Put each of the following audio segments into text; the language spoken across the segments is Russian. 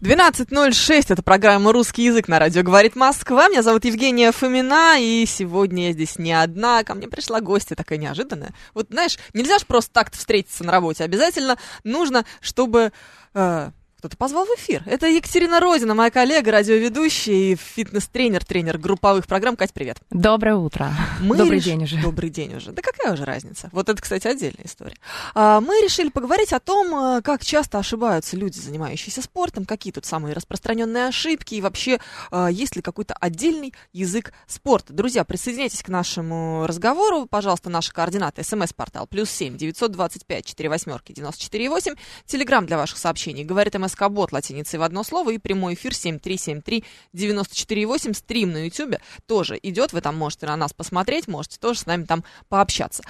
12.06, это программа «Русский язык» на радио «Говорит Москва». Меня зовут Евгения Фомина, и сегодня я здесь не одна. Ко мне пришла гостья такая неожиданная. Вот, знаешь, нельзя же просто так встретиться на работе. Обязательно нужно, чтобы... э, кто-то позвал в эфир. Это Екатерина Розина, моя коллега, радиоведущая и фитнес-тренер, тренер групповых программ. Кать, привет. Доброе утро. Мы Добрый реш- день уже. Добрый день уже. Да какая уже разница? Вот это, кстати, отдельная история. А, Мы решили поговорить о том, а, как часто ошибаются люди, занимающиеся спортом, какие тут самые распространенные ошибки и вообще а, есть ли какой-то отдельный язык спорта. Друзья, присоединяйтесь к нашему разговору. Пожалуйста, наши координаты. СМС-портал плюс семь девятьсот двадцать пять четыре восьмерки девяносто четыре восемь. Телеграмм для ваших сообщений. Говорит МСК Бот латиницей в одно слово и прямой эфир семь три семь три девяносто четыре восемь. Стрим на Ютубе тоже идет. Вы там можете на нас посмотреть, можете тоже с нами там пообщаться.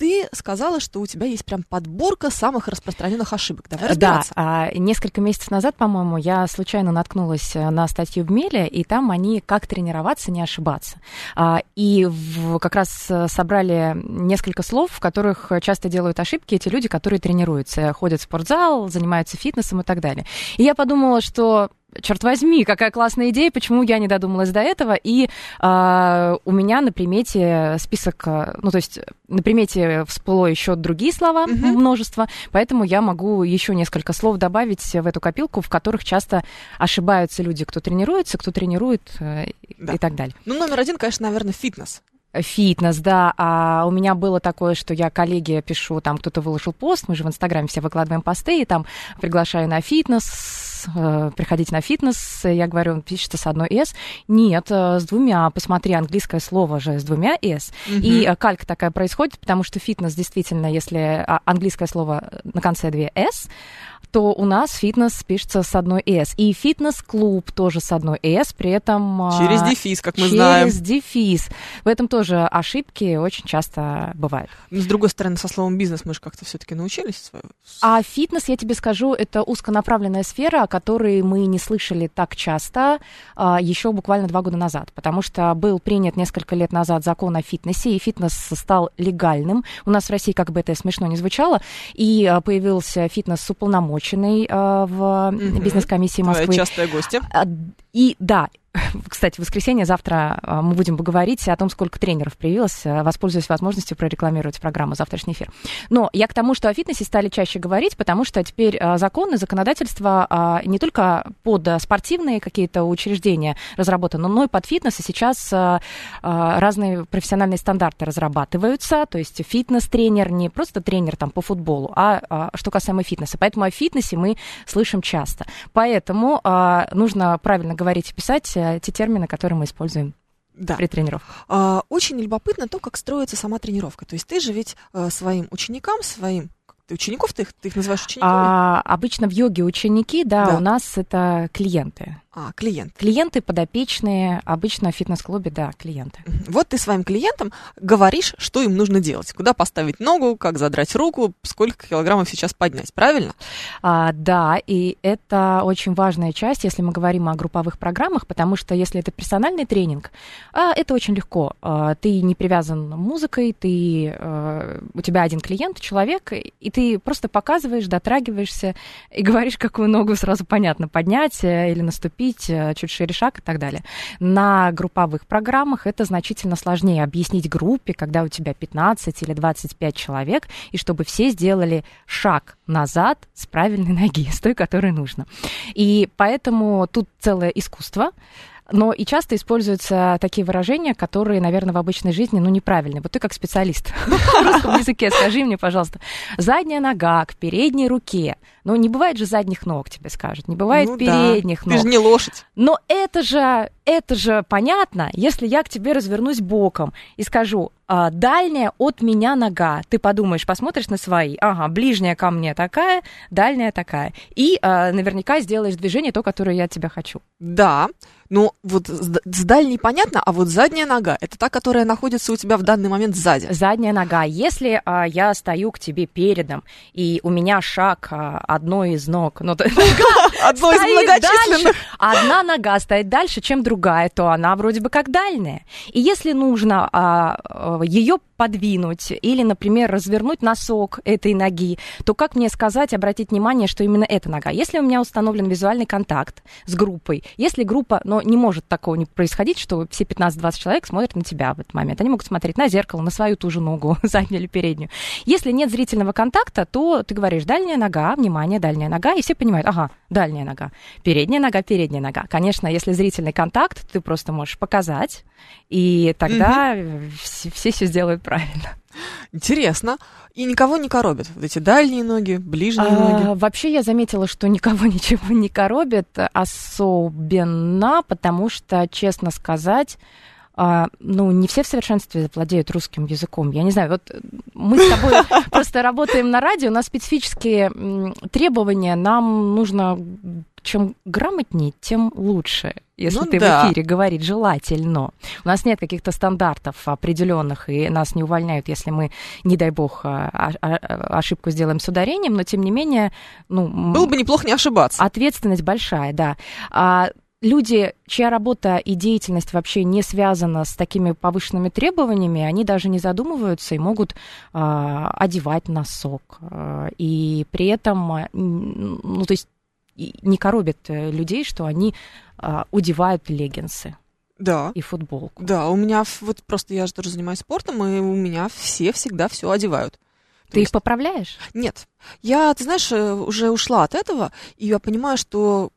Ты сказала, что у тебя есть прям подборка самых распространенных ошибок. Давай Да, разбираться. а, несколько месяцев назад, по-моему, я случайно наткнулась э, на статью в Меле, и там они «Как тренироваться, не ошибаться». А, И в- как раз э, собрали несколько слов, в которых часто делают ошибки эти люди, которые тренируются, ходят в спортзал, занимаются фитнесом и так далее. И я подумала, что черт возьми, какая классная идея, почему я не додумалась до этого. И а, у меня на примете список, а, ну, то есть на примете всплыло еще другие слова, Мгм. множество, поэтому я могу еще несколько слов добавить в эту копилку, в которых часто ошибаются люди, кто тренируется, кто тренирует э, Да. и так далее. Ну, номер один, конечно, наверное, фитнес. Фитнес, да. А у меня было такое, что я коллеге пишу, там кто-то выложил пост, мы же в Инстаграме все выкладываем посты, и там приглашаю на фитнес, э, приходите на фитнес, я говорю, он пишется с одной «с». Нет, э, с двумя, посмотри, английское слово же с двумя «с». И э, калька такая происходит, потому что фитнес действительно, если а, английское слово на конце две «с», то у нас фитнес пишется с одной «с». И фитнес-клуб тоже с одной «с», при этом... а, Через дефис, как мы через знаем. дефис. В этом тоже ошибки очень часто бывают. Но, с другой стороны, со словом бизнес мы же как-то все-таки научились. свое- А фитнес, я тебе скажу, это узконаправленная сфера, о которой мы не слышали так часто а, еще буквально два года назад, потому что был принят несколько лет назад закон о фитнесе, и фитнес стал легальным. У нас в России, как бы это смешно не звучало, и а, появился фитнес уполномоченный а, в Мгм. бизнес-комиссии Москвы. частая гостья. А, И да, кстати, в воскресенье завтра а, мы будем поговорить о том, сколько тренеров появилось. А, Воспользуюсь возможностью прорекламировать программу «Завтрашний эфир». Но я к тому, что о фитнесе стали чаще говорить, потому что теперь а, законы, законодательство не только под спортивные какие-то учреждения разработаны, но и под фитнес. И сейчас разные профессиональные стандарты разрабатываются. То есть фитнес-тренер не просто тренер там, по футболу, а, что касаемо фитнеса. Поэтому о фитнесе мы слышим часто. Поэтому нужно правильно говорить и писать те термины, которые мы используем Да. при тренировках. А, Очень любопытно то, как строится сама тренировка. То есть ты же ведь э, своим ученикам, своим... учеников ты их, ты их называешь учениками? А, обычно в йоге ученики, да, Да. у нас это клиенты. А, клиент. Клиенты подопечные, обычно в фитнес-клубе, да, клиенты. Вот ты своим клиентам говоришь, что им нужно делать. Куда поставить ногу, как задрать руку, сколько килограммов сейчас поднять. Правильно? А, да, и это очень важная часть, если мы говорим о групповых программах, потому что если это персональный тренинг, а, это очень легко. А, ты не привязан музыкой, ты, а, у тебя один клиент, человек, и ты просто показываешь, дотрагиваешься и говоришь, какую ногу сразу понятно поднять э, или наступить, э, чуть шире шаг и так далее. На групповых программах это значительно сложнее объяснить группе, когда у тебя 15 или 25 человек, и чтобы все сделали шаг назад с правильной ноги, с той, которой нужно. И поэтому тут целое искусство. Но и часто используются такие выражения, которые, наверное, в обычной жизни, ну, неправильные. Вот ты как специалист в русском языке, скажи мне, пожалуйста, задняя нога к передней руке. Ну, не бывает же задних ног, тебе скажут. Не бывает Ну передних Ты ног. же не лошадь. Но это же это же понятно, если я к тебе развернусь боком и скажу, а, дальняя от меня нога. Ты подумаешь, посмотришь на свои. Ага, ближняя ко мне такая, дальняя такая. И а, наверняка сделаешь движение то, которое я от тебя хочу. Да, ну, вот с, с дальней понятно, а вот задняя нога это та, которая находится у тебя в данный момент сзади. Задняя нога. Если а, я стою к тебе передом, и у меня шаг а, одной из ног, ну, одной из многочисленных. Одна нога стоит дальше, чем другая, то она вроде бы как дальняя. И если нужно а, а ее подвинуть или, например, развернуть носок этой ноги, то как мне сказать, обратить внимание, что именно эта нога? Если у меня установлен визуальный контакт с группой, если группа, но не может такого не происходить, что все 15-20 человек смотрят на тебя в этот момент. Они могут смотреть на зеркало, на свою ту же ногу, заднюю или переднюю. Если нет зрительного контакта, то ты говоришь дальняя нога, внимание, дальняя нога, и все понимают, ага, дальняя нога, передняя нога, передняя нога. Конечно, если зрительный контакт, ты просто можешь показать, и тогда mm-hmm. все, все все сделают правильно. Интересно. И никого не коробит? Вот эти дальние ноги, ближние а, ноги? Вообще я заметила, что никого ничего не коробит особенно, потому что, честно сказать, а, ну, не все в совершенстве владеют русским языком. Я не знаю, вот мы с тобой просто работаем на радио, у нас специфические требования, нам нужно чем грамотнее, тем лучше, если ну, ты да. в эфире говорить желательно. У нас нет каких-то стандартов определенных, и нас не увольняют, если мы, не дай бог, а, а, ошибку сделаем с ударением, но тем не менее... Ну, Было бы неплохо не ошибаться. Ответственность большая, да люди, чья работа и деятельность вообще не связана с такими повышенными требованиями, они даже не задумываются и могут э, одевать носок. И при этом, ну, то есть не коробит э, людей, что они э, удевают леггинсы. Да. И футболку. Да, у меня вот просто я же тоже занимаюсь спортом, и у меня все всегда все одевают. Ты есть... их поправляешь? Нет. Я, ты знаешь, э, уже ушла от этого, и я понимаю, что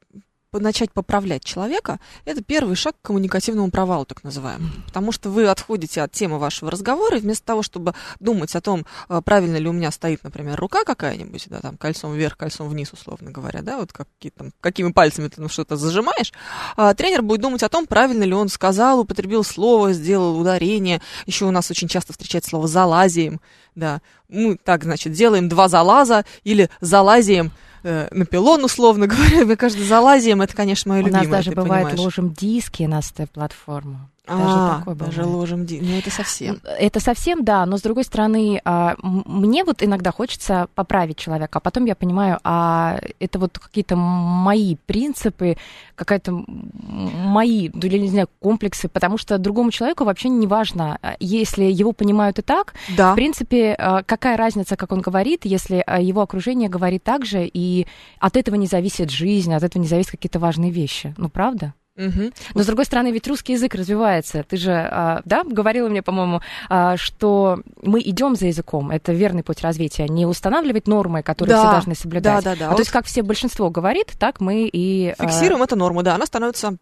начать поправлять человека, это первый шаг к коммуникативному провалу, так называемому. Потому что вы отходите от темы вашего разговора, и вместо того, чтобы думать о том, а, правильно ли у меня стоит, например, рука какая-нибудь, да, там, кольцом вверх, кольцом вниз, условно говоря, да, вот какие, там, какими пальцами ты ну, что-то зажимаешь, а, тренер будет думать о том, правильно ли он сказал, употребил слово, сделал ударение. Еще у нас очень часто встречается слово «залазием», да. Мы так, значит, делаем два залаза или залазием э, на пилон, условно говоря. Мне кажется, залазием это, конечно, мое любимое. У нас даже бывает понимаешь. ложим диски на платформу. Даже а, такое даже ложим ди... Ну, это совсем. Это совсем, да, но с другой стороны, а, мне вот иногда хочется поправить человека, а потом я понимаю, а это вот какие-то мои принципы, какая-то мои, ну, или не знаю, комплексы, потому что другому человеку вообще не важно, а, если его понимают и так, да. в принципе, а, какая разница, как он говорит, если его окружение говорит так же, и от этого не зависит жизнь, от этого не зависят какие-то важные вещи. Ну, правда? Угу. Но с другой стороны, ведь русский язык развивается. Ты же, а, да, говорила мне, по-моему, а, что мы идем за языком. Это верный путь развития. Не устанавливать нормы, которые да, все должны соблюдать. Да, да, да. А вот. то есть, как все большинство говорит, так мы и фиксируем эту норму. Да, она становится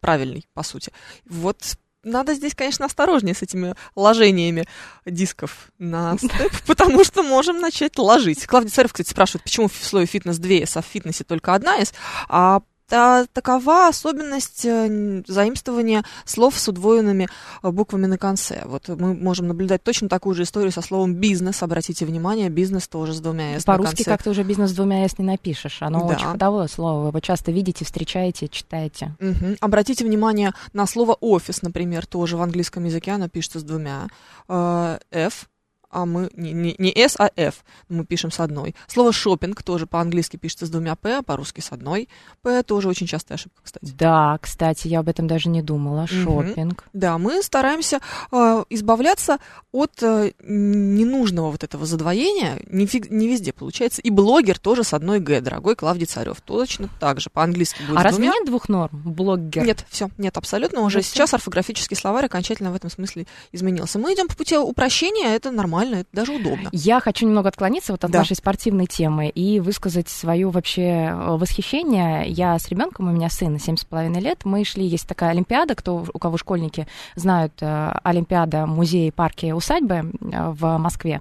правильной, по сути. Вот надо здесь, конечно, осторожнее с этими ложениями дисков на степ, потому что можем начать ложить. Клавдий Царев, кстати, спрашивает, почему в слове фитнес 2 S, а в фитнесе только одна S, а такова особенность э, заимствования слов с удвоенными э, буквами на конце. Вот мы можем наблюдать точно такую же историю со словом бизнес. Обратите внимание, бизнес тоже с двумя «с» По-русски как-то уже бизнес с двумя «с» не напишешь. Оно да. очень ходовое слово. Вы его часто видите, встречаете, читаете. Угу. Обратите внимание на слово офис, например, тоже в английском языке оно пишется с двумя. Э, F а мы не, не, не S, а F. Мы пишем с одной. Слово шопинг тоже по-английски пишется с двумя П, а по-русски с одной. П тоже очень частая ошибка, кстати. Да, кстати, я об этом даже не думала. Шопинг. Угу. Да, мы стараемся э, избавляться от э, ненужного вот этого задвоения. Не, фиг, не везде получается. И блогер тоже с одной Г, дорогой Клавдий Царев. Точно так же. По-английски будет А разве нет двух норм? Блогер. Нет, все, нет, абсолютно. Уже сейчас орфографический словарь окончательно в этом смысле изменился. Мы идем по пути упрощения, это нормально нормально, это даже удобно. Я хочу немного отклониться вот от Да. нашей спортивной темы и высказать свое вообще э, восхищение. Я с ребенком, у меня сын 7,5 лет, мы шли, есть такая Олимпиада, кто, у кого школьники знают, э, Олимпиада музеи, парки, усадьбы э, в Москве.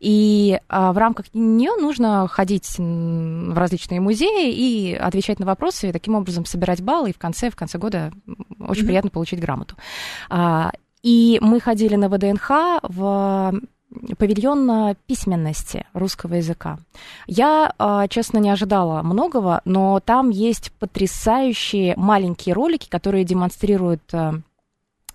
И а, в рамках нее нужно ходить в различные музеи и отвечать на вопросы, и таким образом собирать баллы, и в конце, в конце года очень приятно получить грамоту. А, И мы ходили на ВДНХ в павильон письменности русского языка. Я, а, честно, не ожидала многого, но там есть потрясающие маленькие ролики, которые демонстрируют э,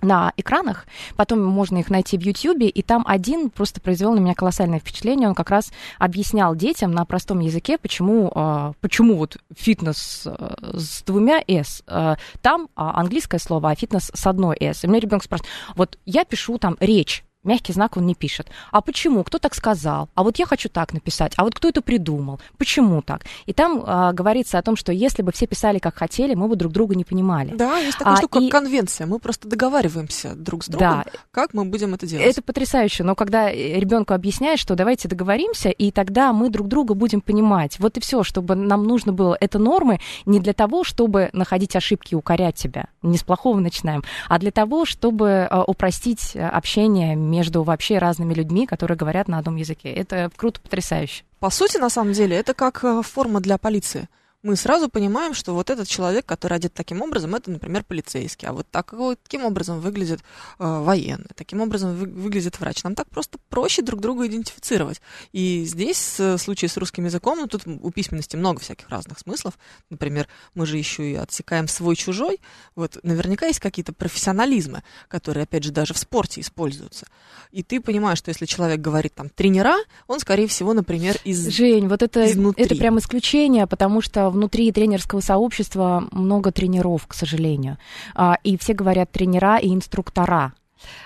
на экранах, потом можно их найти в Ютьюбе, и там один просто произвел на меня колоссальное впечатление. Он как раз объяснял детям на простом языке, почему, а, почему вот фитнес э, с двумя «с». э, Там а, английское слово, а фитнес с одной «с». И мне ребенок спрашивает, вот я пишу там речь, Мягкий знак он не пишет. А почему? Кто так сказал? А вот я хочу так написать. А вот кто это придумал? Почему так? И там а, говорится о том, что если бы все писали как хотели, мы бы друг друга не понимали. Да, есть такая А, штука, и- как конвенция. Мы просто договариваемся друг с другом, Да, как мы будем это делать. Это потрясающе, но когда ребенку объясняешь, что давайте договоримся, и тогда мы друг друга будем понимать. Вот и все, чтобы нам нужно было. Это нормы не для того, чтобы находить ошибки и укорять тебя. Не с плохого начинаем, а для того, чтобы э, упростить э, общение между вообще разными людьми, которые говорят на одном языке. Это круто, потрясающе. По сути, на самом деле, это как э, форма для полиции. Мы сразу понимаем, что вот этот человек, который одет таким образом, это, например, полицейский, а вот так, вот таким образом выглядит э, военный, таким образом вы- выглядит врач. Нам так просто проще друг друга идентифицировать. И здесь, э, в случае с русским языком, ну, тут у письменности много всяких разных смыслов. Например, мы же еще и отсекаем свой-чужой. Вот наверняка есть какие-то профессионализмы, которые, опять же, даже в спорте используются. И ты понимаешь, что если человек говорит там тренера, он, скорее всего, например, из... Жень, вот это, изнутри. это прям исключение, потому что внутри тренерского сообщества много тренеров, к сожалению. А, И все говорят тренера и инструктора.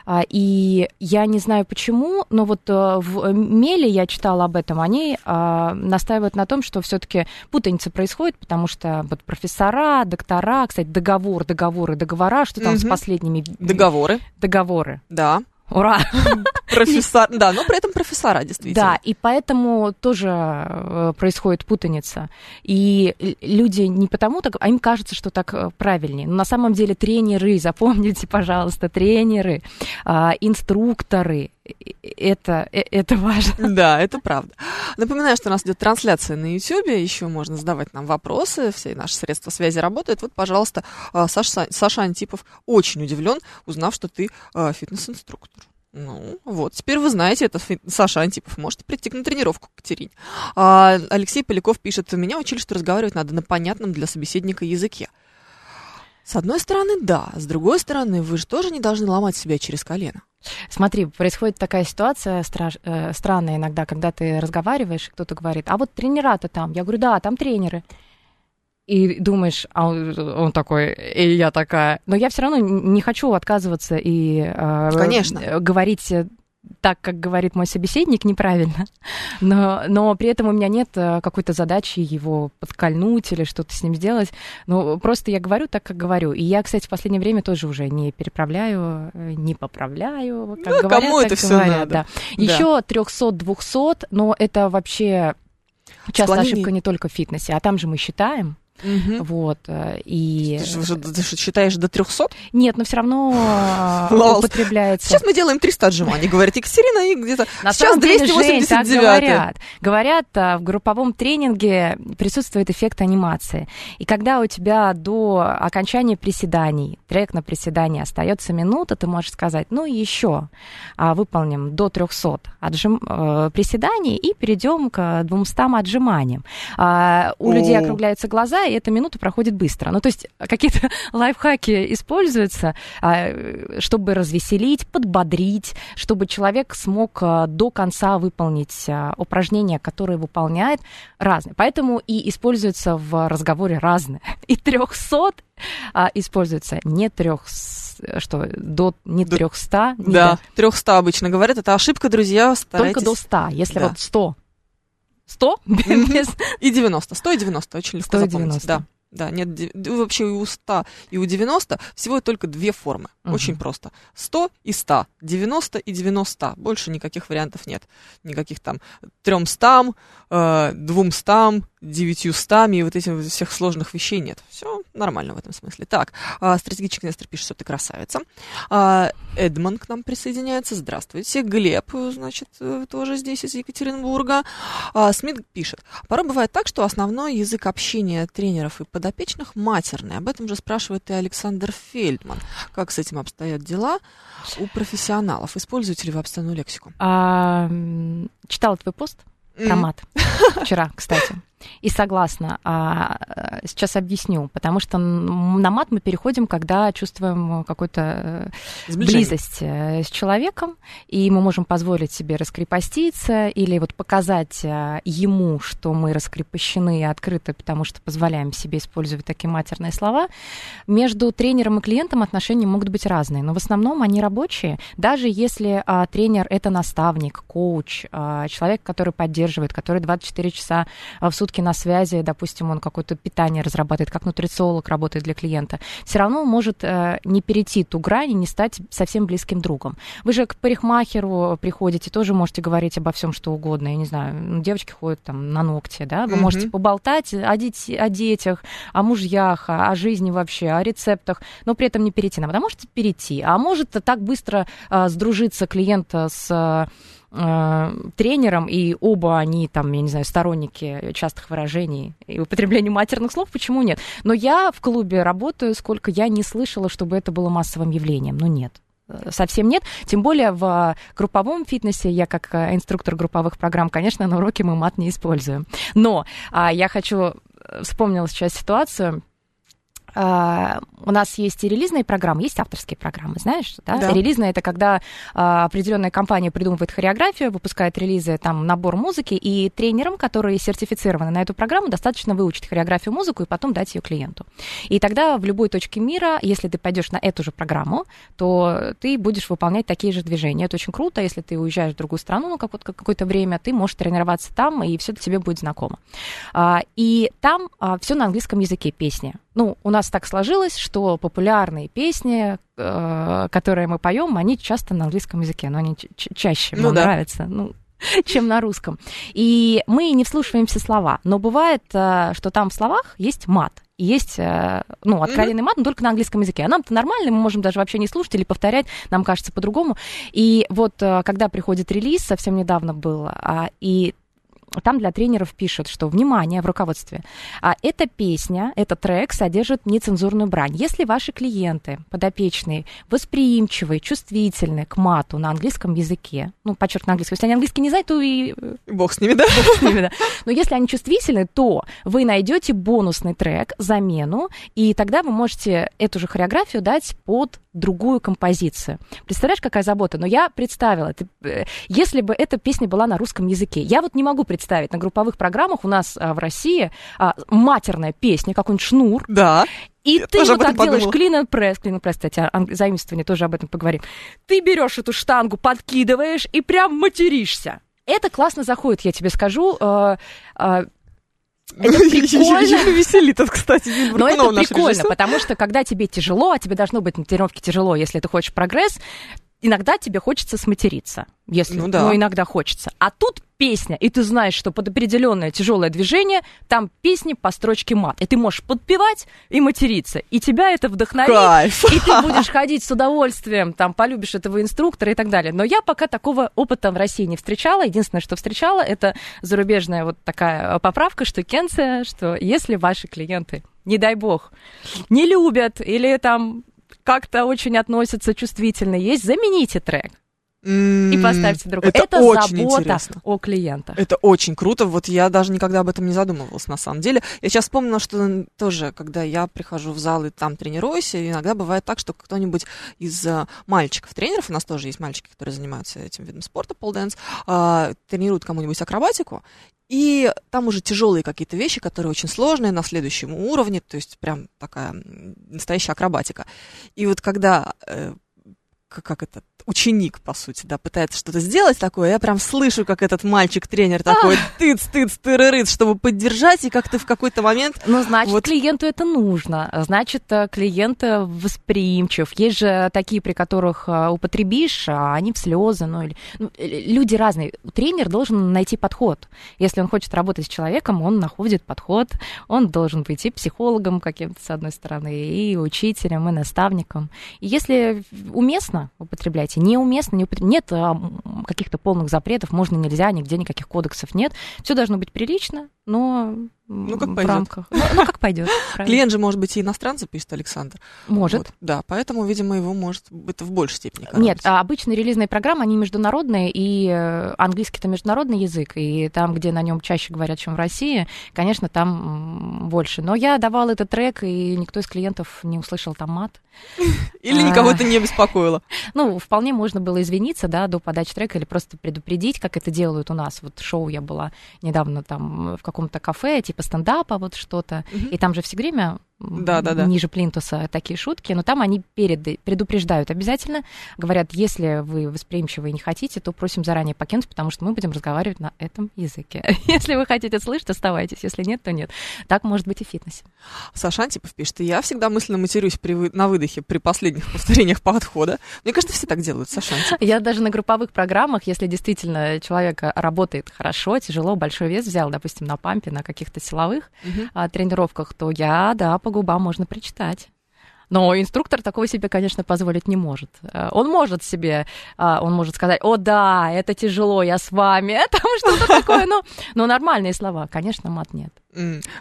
А, И я не знаю почему, но вот э, в Меле я читала об этом, они а, настаивают на том, что все-таки путаница происходит, потому что вот профессора, доктора, кстати, договор, договоры, договора, что там с Мгм. последними Договоры, договоры. да. Ура! Профессор, да, но при этом профессора, действительно. Да, и поэтому тоже э, происходит путаница. И люди не потому так, а им кажется, что так э, правильнее. Но на самом деле тренеры, запомните, пожалуйста, тренеры, а, инструкторы, э, это, это важно. Да, это правда. Напоминаю, что у нас идет трансляция на YouTube, еще можно задавать нам вопросы, все наши средства связи работают. Вот, пожалуйста, Саша, Саша Антипов очень удивлен, узнав, что ты фитнес-инструктор. Ну, вот, теперь вы знаете, это Саша Антипов. Можете прийти на тренировку к Катерине. А, Алексей Поляков пишет, меня учили, что разговаривать надо на понятном для собеседника языке. С одной стороны, да. С другой стороны, вы же тоже не должны ломать себя через колено. Смотри, происходит такая ситуация страш- э, странная иногда, когда ты разговариваешь, и кто-то говорит, а вот тренера-то там. Я говорю, да, там тренеры. И думаешь, а он, он такой, и я такая. Но я все равно не хочу отказываться и э, Конечно. говорить э, так, как говорит мой собеседник, неправильно. Но, но при этом у меня нет э, какой-то задачи его подкольнуть или что-то с ним сделать. Ну, просто я говорю так, как говорю. И я, кстати, в последнее время тоже уже не переправляю, э, не поправляю. Как Ну, говорят, кому так это говорят, надо? Да. Да. Еще 300-200, но это вообще часто Склонение. ошибка не только в фитнесе, а там же мы считаем. Мгм. Вот. э, И... Ты, же- ты же считаешь до 300? Нет, но все равно э, употребляется. Сейчас мы делаем 300 отжиманий, говорит Екатерина, и где-то На сейчас самом деле, Жень, так 289. говорят. Говорят, а, в групповом тренинге присутствует эффект анимации. И когда у тебя до окончания приседаний, трек на приседание остается минута, ты можешь сказать, ну еще выполним до 300 отжим, э, приседаний и перейдем к 200 отжиманиям. А, у О. людей округляются глаза, и эта минута проходит быстро. Ну, то есть какие-то лайфхаки используются, а, чтобы развеселить, подбодрить, чтобы человек смог а, до конца выполнить упражнения, которые выполняет разные. Поэтому и используется в разговоре разные. И 300 а, используется не трех что до не До- 300, не Да, до- 300 обычно говорят. Это ошибка, друзья, старайтесь. только до 100. Если Да. вот 100, 100 Мгм. без И 90. 100 и 90, очень легко 100 и запомнить. 90. Да. Да, нет, вообще и у 100, и у 90 всего только две формы. Мгм. Очень просто. 100 и 100, 90 и 90. Больше никаких вариантов нет. Никаких там 300, э, 200, 900 и вот этих всех сложных вещей нет. Все нормально в этом смысле. Так, а, стратегический инвестор пишет, что ты красавица. А, Эдмон к нам присоединяется. Здравствуйте. Глеб, значит, э, тоже здесь из Екатеринбурга. А, Смит пишет. Порой бывает так, что основной язык общения тренеров и подопечных матерный. Об этом же спрашивает и Александр Фельдман. Как с этим обстоят дела у профессионалов? Используете ли вы обстановую лексику? А, читала твой пост про мат вчера, кстати. И согласна. А, э, сейчас объясню. Потому что на мат мы переходим, когда чувствуем какую-то э, близость э, с человеком, и мы можем позволить себе раскрепоститься или вот показать э, ему, что мы раскрепощены и открыты, потому что позволяем себе использовать такие матерные слова. Между тренером и клиентом отношения могут быть разные, но в основном они рабочие. Даже если а, тренер это наставник, коуч, а, человек, который поддерживает, который 24 часа а, в сутки на связи, допустим, он какое-то питание разрабатывает, как нутрициолог работает для клиента, все равно он может э, не перейти ту грань и не стать совсем близким другом. Вы же к парикмахеру приходите, тоже можете говорить обо всем, что угодно. Я не знаю, ну, девочки ходят там на ногти, да, вы Мгм. можете поболтать о, дет- о детях, о мужьях, о о жизни вообще, о рецептах, но при этом не перейти. А можете перейти, а может так быстро а, сдружиться клиента с а, а, тренером, и оба они там, я не знаю, сторонники частых выражений и употребления матерных слов, почему нет? Но я в клубе работаю, сколько я не слышала, чтобы это было массовым явлением. Ну, нет. Э, Совсем нет. Тем более в групповом фитнесе, я как э, инструктор групповых программ, конечно, на уроке мы мат не используем. Но а, я хочу, э, вспомнила сейчас ситуацию, у нас есть и релизные программы, есть авторские программы, знаешь, да? Да. Релизная это когда а, определенная компания придумывает хореографию, выпускает релизы, там набор музыки, и тренерам, которые сертифицированы на эту программу, достаточно выучить хореографию, музыку и потом дать ее клиенту. И тогда в любой точке мира, если ты пойдешь на эту же программу, то ты будешь выполнять такие же движения. Это очень круто, если ты уезжаешь в другую страну на какое- какое-то время, ты можешь тренироваться там, и все тебе будет знакомо. А, И там все на английском языке песни. Ну, у нас так сложилось, что популярные песни, э, которые мы поем, они часто на английском языке, но они чаще Ну нам да. нравятся. Ну, чем на русском. И мы не вслушиваемся слова. Но бывает, э, что там в словах есть мат. Есть, э, ну, откровенный мат, но только на английском языке. А нам-то нормально, мы можем даже вообще не слушать или повторять, нам кажется по-другому. И вот э, когда приходит релиз, совсем недавно был, а, и там для тренеров пишут, что, внимание, в руководстве, а эта песня, этот трек содержит нецензурную брань. Если ваши клиенты, подопечные, восприимчивые, чувствительны к мату на английском языке, ну, подчеркну на английском, если они английский не знают, то и э, Бог с ними, да? с ними, да. Но если они чувствительны, то вы найдете бонусный трек, замену, и тогда вы можете эту же хореографию дать под другую композицию. Представляешь, какая забота? Но я представила, ты, э, если бы эта песня была на русском языке, я вот не могу представить, на групповых программах у нас а, в России а, матерная песня, какой-нибудь шнур, Да. и Я ты вот так делаешь clean and clean and press, кстати, ан- заимствование, тоже об этом поговорим. Ты берешь эту штангу, подкидываешь и прям материшься. Это классно заходит, я тебе скажу. Это прикольно. Юлю веселит, кстати, Но это прикольно, потому что когда тебе тяжело, а тебе должно быть на тренировке тяжело, если ты хочешь прогресс, иногда тебе хочется сматериться. Если, Ну да. иногда хочется. А тут песня, и ты знаешь, что под определенное тяжелое движение там песни по строчке мат. И ты можешь подпевать и материться. И тебя это вдохновит. Кайф. И ты будешь ходить с удовольствием, там, полюбишь этого инструктора и так далее. Но я пока такого опыта в России не встречала. Единственное, что встречала, это зарубежная вот такая поправка, что кенция, что если ваши клиенты, не дай бог, не любят или там как-то очень относятся чувствительно, есть, замените трек и поставьте другой. Это, Это, очень забота интересно. о клиентах. Это очень круто. Вот я даже никогда об этом не задумывалась, на самом деле. Я сейчас вспомнила, что тоже, когда я прихожу в зал и там тренируюсь, и иногда бывает так, что кто-нибудь из э, мальчиков-тренеров, у нас тоже есть мальчики, которые занимаются этим видом спорта, полденс, э, тренируют кому-нибудь акробатику, и там уже тяжелые какие-то вещи, которые очень сложные на следующем уровне, то есть прям такая настоящая акробатика. И вот когда э, как этот ученик, по сути, да, пытается что-то сделать такое, я прям слышу, как этот мальчик-тренер такой тыц, тыц, тырырыц, чтобы поддержать, и как-то в какой-то момент Ну, значит, Вот. клиенту это нужно. Значит, э, клиент э, восприимчив. Есть же такие, при которых э, употребишь, а они в слезы. Ну, или... ну, люди разные. Тренер должен найти подход. Если он хочет работать с человеком, он находит подход. Он должен быть и психологом каким-то, с одной стороны, и учителем, и наставником. И если уместно употреблять, неуместно, не употреб- нет а, каких-то полных запретов, можно, нельзя, нигде никаких кодексов нет. Все должно быть прилично, но Ну, как в пойдёт. рамках. Ну, ну, как пойдет. клиент же может быть и иностранца, пишет Александр. Может. Вот, да, поэтому, видимо, его может это в большей степени Нет, коробить. а обычные релизные программы, они международные, и э, английский это международный язык, и там, где на нем чаще говорят, чем в России, конечно, там больше. Но я давала этот трек, и никто из клиентов не услышал там мат. Или а. никого это не беспокоило. Ну, вполне можно было извиниться, да, до подачи трека или просто предупредить, как это делают у нас. Вот шоу я была недавно там в каком-то кафе, типа стендапа, вот что-то, Мгм. и там же все время м, Да-да-да. ниже плинтуса такие шутки, но там они перед, предупреждают обязательно, говорят, если вы восприимчивы и не хотите, то просим заранее покинуть, потому что мы будем разговаривать на этом языке. Если вы хотите слышать, оставайтесь, если нет, то нет. Так может быть и в фитнесе. Саша Антипов пишет, «И я всегда мысленно матерюсь при вы- на выдохе при последних повторениях подхода. Мне кажется, все так делают, Саша Антипов. Я даже на групповых программах, если действительно человек работает хорошо, тяжело, большой вес взял, допустим, на пампе, на каких-то силовых а, тренировках, то я, да, по губам можно прочитать. Но инструктор такого себе, конечно, позволить не может. Э, Он может себе, а, он может сказать, о да, это тяжело, я с вами, там что-то такое, но, но нормальные слова, конечно, мат нет.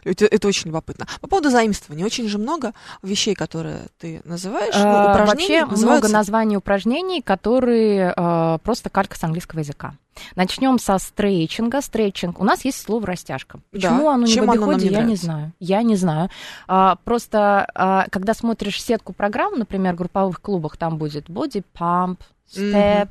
Это, это очень любопытно. По поводу заимствования. Очень же много вещей, которые ты называешь, ну, Э, упражнений Вообще называются- много названий упражнений, которые э, просто калька с английского языка. Начнем со стрейчинга. Стретчинг. У нас есть слово растяжка. Да. Почему оно не Чем в обиходе, не я не знаю. Я не знаю. А, просто а, когда смотришь сетку программ, например, в групповых клубах, там будет body pump, step, а,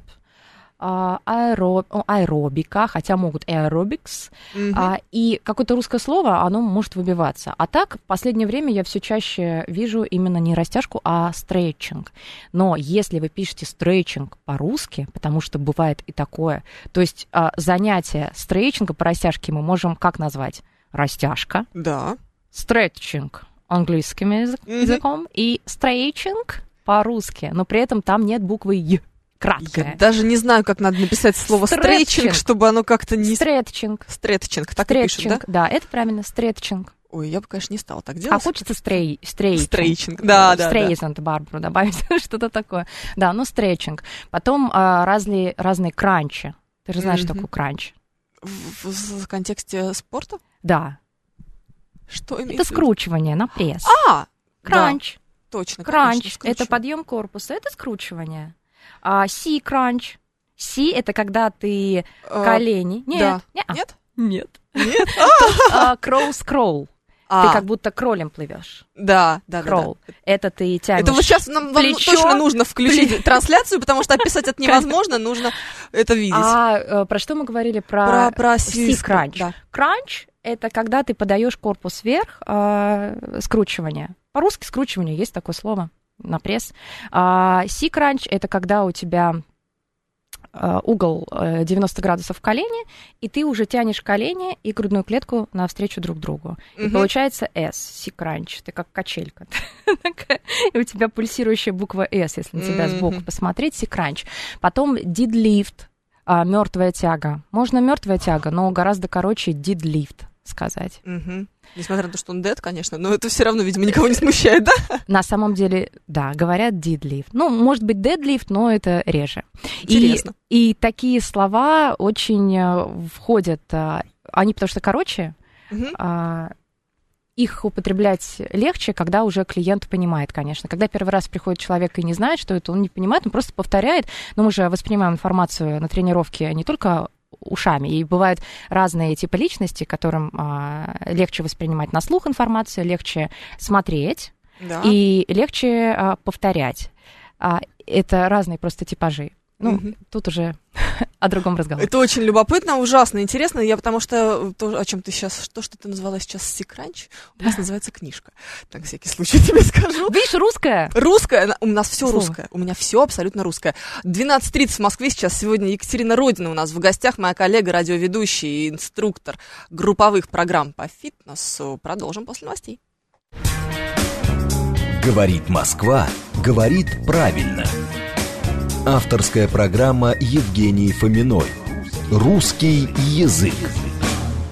аэро- о, аэробика, хотя могут аэробикс, Мгм. а, и какое-то русское слово, оно может выбиваться. А так, в последнее время я все чаще вижу именно не растяжку, а стретчинг. Но если вы пишете стретчинг по-русски, потому что бывает и такое, то есть а, занятие стретчинга по растяжке мы можем как назвать? Растяжка, Да. стретчинг английским язык- Мгм. языком и стрейчинг по-русски, но при этом там нет буквы «й», Я краткая. даже не знаю, как надо написать слово Стретчинг. стрейчинг, чтобы оно как-то не... Стретчинг. Стретчинг, так и пишут, да? Стретчинг, да, это правильно, стретчинг. Ой, я бы, конечно, не стала так А делать. хочется стрей, стрейчинг. Стрейчинг, да, да, да. Стрейзанд Барбару добавить, что-то такое. Да, ну стретчинг. Потом а, разные, разные кранчи. Ты же знаешь, что такое crunch? В, в- в контексте спорта? Да, Что это скручивание на пресс. А! Кранч. Да, точно. Кранч конечно, это подъем корпуса, это скручивание. А си кранч. Си это когда ты А, колени. Нет, да. Нет? нет. Нет? А, Кроу скролл. А, Ты как будто кролем плывешь. да, да, да, да. Это ты тянешь. Это вот сейчас нам вам плечо, точно нужно включить трансляцию, потому что описать это невозможно, нужно это видеть. А э, про что мы говорили? про про си си- кранч. Да. Кранч — это когда ты подаешь корпус вверх, э, скручивание. По-русски скручивание есть такое слово на пресс. А си-кранч — это когда у тебя э, угол э, 90 градусов в колени, и ты уже тянешь колени и грудную клетку навстречу друг другу. И Мгм. получается S, си-кранч. Ты как качелька. И у тебя пульсирующая буква S, если на тебя сбоку посмотреть, си-кранч. Потом did-lift, мертвая тяга. Можно мертвая тяга, но гораздо короче did-lift сказать. Мгм. Несмотря на то, что он дед, конечно, но это все равно, видимо, никого не смущает, да? На самом деле, да, говорят did-lift. Ну, может быть, deadlift, но это реже. И- Интересно. И, такие слова очень э, входят, а, они потому что короче, Мгм. а, их употреблять легче, когда уже клиент понимает, конечно. Когда первый раз приходит человек и не знает, что это, он не понимает, он просто повторяет. Но мы же воспринимаем информацию на тренировке не только ушами. И бывают разные типы личности, которым а, легче воспринимать на слух информацию, легче смотреть Да. и легче а, повторять. А, это разные просто типажи. Ну, Мгм. тут уже о другом разговоре. Это очень любопытно, ужасно интересно. Я потому что то, о чем ты сейчас, то, что ты назвала сейчас секранч, у нас называется книжка. Так, на всякий случай тебе скажу. Видишь, русская? Русская, у нас все Слово. русское. У меня все абсолютно русское. 12.30 в Москве сейчас. Сегодня Екатерина Родина у нас в гостях, моя коллега, радиоведущий и инструктор групповых программ по фитнесу. Продолжим после новостей. Говорит Москва, говорит правильно. Авторская программа Евгении Фоминой. Русский язык.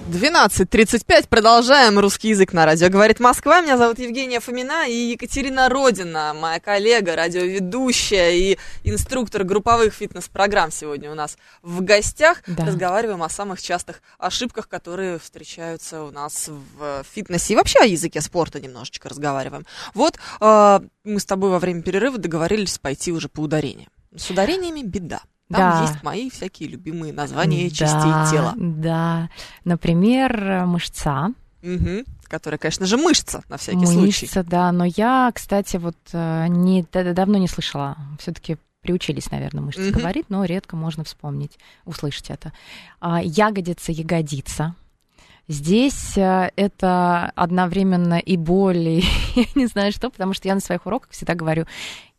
12.35. Продолжаем русский язык на радио. Говорит Москва. Меня зовут Евгения Фомина и Екатерина Родина, моя коллега, радиоведущая и инструктор групповых фитнес-программ сегодня у нас в гостях. Да. Разговариваем о самых частых ошибках, которые встречаются у нас в фитнесе. И вообще о языке спорта немножечко разговариваем. Вот э, мы с тобой во время перерыва договорились пойти уже по ударениям. С ударениями беда. Там Да. есть мои всякие любимые названия Да, частей тела. Да. Например, мышца. Мгм. Которая, конечно же, мышца, на всякий случай. Мышца, да. Но я, кстати, вот э, не, да- давно не слышала. Все-таки приучились, наверное, мышцы Мгм. говорить, но редко можно вспомнить, услышать это. А, ягодица, ягодица. Здесь э, это одновременно и боль, и я не знаю что, потому что я на своих уроках всегда говорю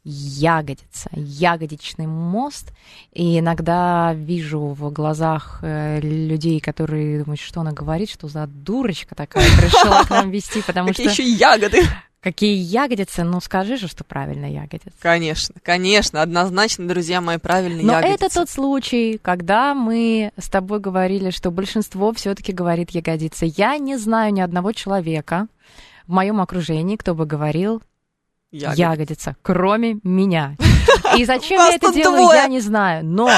ягодица, ягодичный мост. И иногда вижу в глазах э, людей, которые думают, что она говорит, что за дурочка такая пришла к нам вести, потому Какие что еще ягоды? какие ягодицы, ну скажи же, что правильно ягодицы. Конечно, конечно, однозначно, друзья мои, правильные Но ягодицы. это тот случай, когда мы с тобой говорили, что большинство все-таки говорит ягодица. Я не знаю ни одного человека в моем окружении, кто бы говорил Ягоды. ягодица, кроме меня. И зачем я это делаю, я не знаю. Но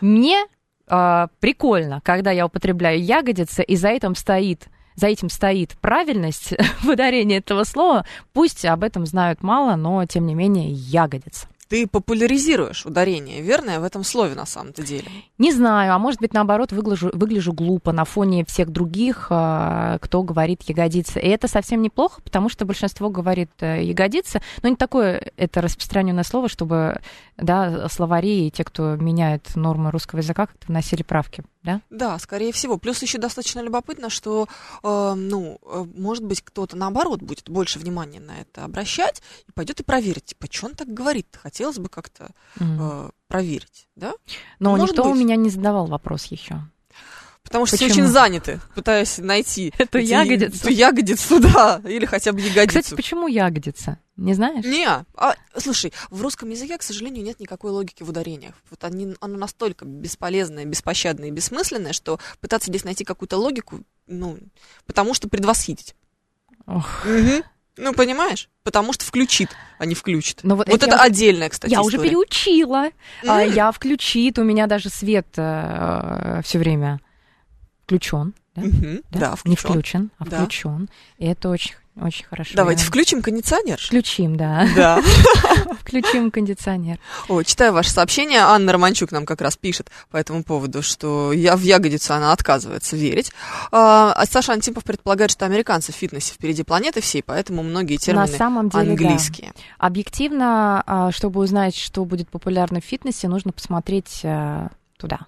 мне а, прикольно, когда я употребляю ягодица, и за этим стоит за этим стоит правильность в ударении этого слова. Пусть об этом знают мало, но тем не менее ягодица. Ты популяризируешь ударение, верное, в этом слове на самом-то деле. Не знаю, а может быть, наоборот, выгляжу, выгляжу глупо на фоне всех других, а, кто говорит ягодица. И это совсем неплохо, потому что большинство говорит э, ягодица, но не такое это распространенное слово, чтобы да, словари и те, кто меняет нормы русского языка, как-то вносили правки. Да? Да, скорее всего. Плюс еще достаточно любопытно, что, э, ну, э, может быть, кто-то наоборот будет больше внимания на это обращать и пойдет и проверит, типа, что он так говорит? Хотелось бы как-то э, проверить, да? Но может никто у быть. меня не задавал вопрос еще. Потому что все Почему? очень заняты, пытаясь найти Эту эти- ягодицу. эту ягодицу, да, или хотя бы ягодицу. Кстати, почему ягодица? Не знаешь? Не, а, слушай, в русском языке, к сожалению, нет никакой логики в ударениях. Вот они, оно настолько бесполезное, беспощадное и бессмысленное, что пытаться здесь найти какую-то логику, ну, потому что предвосхитить. Ох. Мгм. Ну, понимаешь? Потому что включит, а не включит. Ну, вот вот это это, я уже- отдельная, кстати, я уже история. переучила. А, М. я включит, у меня даже свет все время включен. Да? Мгм. Да? Да, Не включен. включен, а Да. включен. И это очень, очень хорошо. Давайте Я- включим кондиционер. Включим, да. Да. Включим кондиционер. О, читаю ваше сообщение. Анна Романчук нам как раз пишет по этому поводу, что я в ягодицу она отказывается верить. А, а Саша Антипов предполагает, что американцы в фитнесе впереди планеты всей, поэтому многие На термины самом деле, да. английские. Объективно, а, чтобы узнать, что будет популярно в фитнесе, нужно посмотреть э, туда,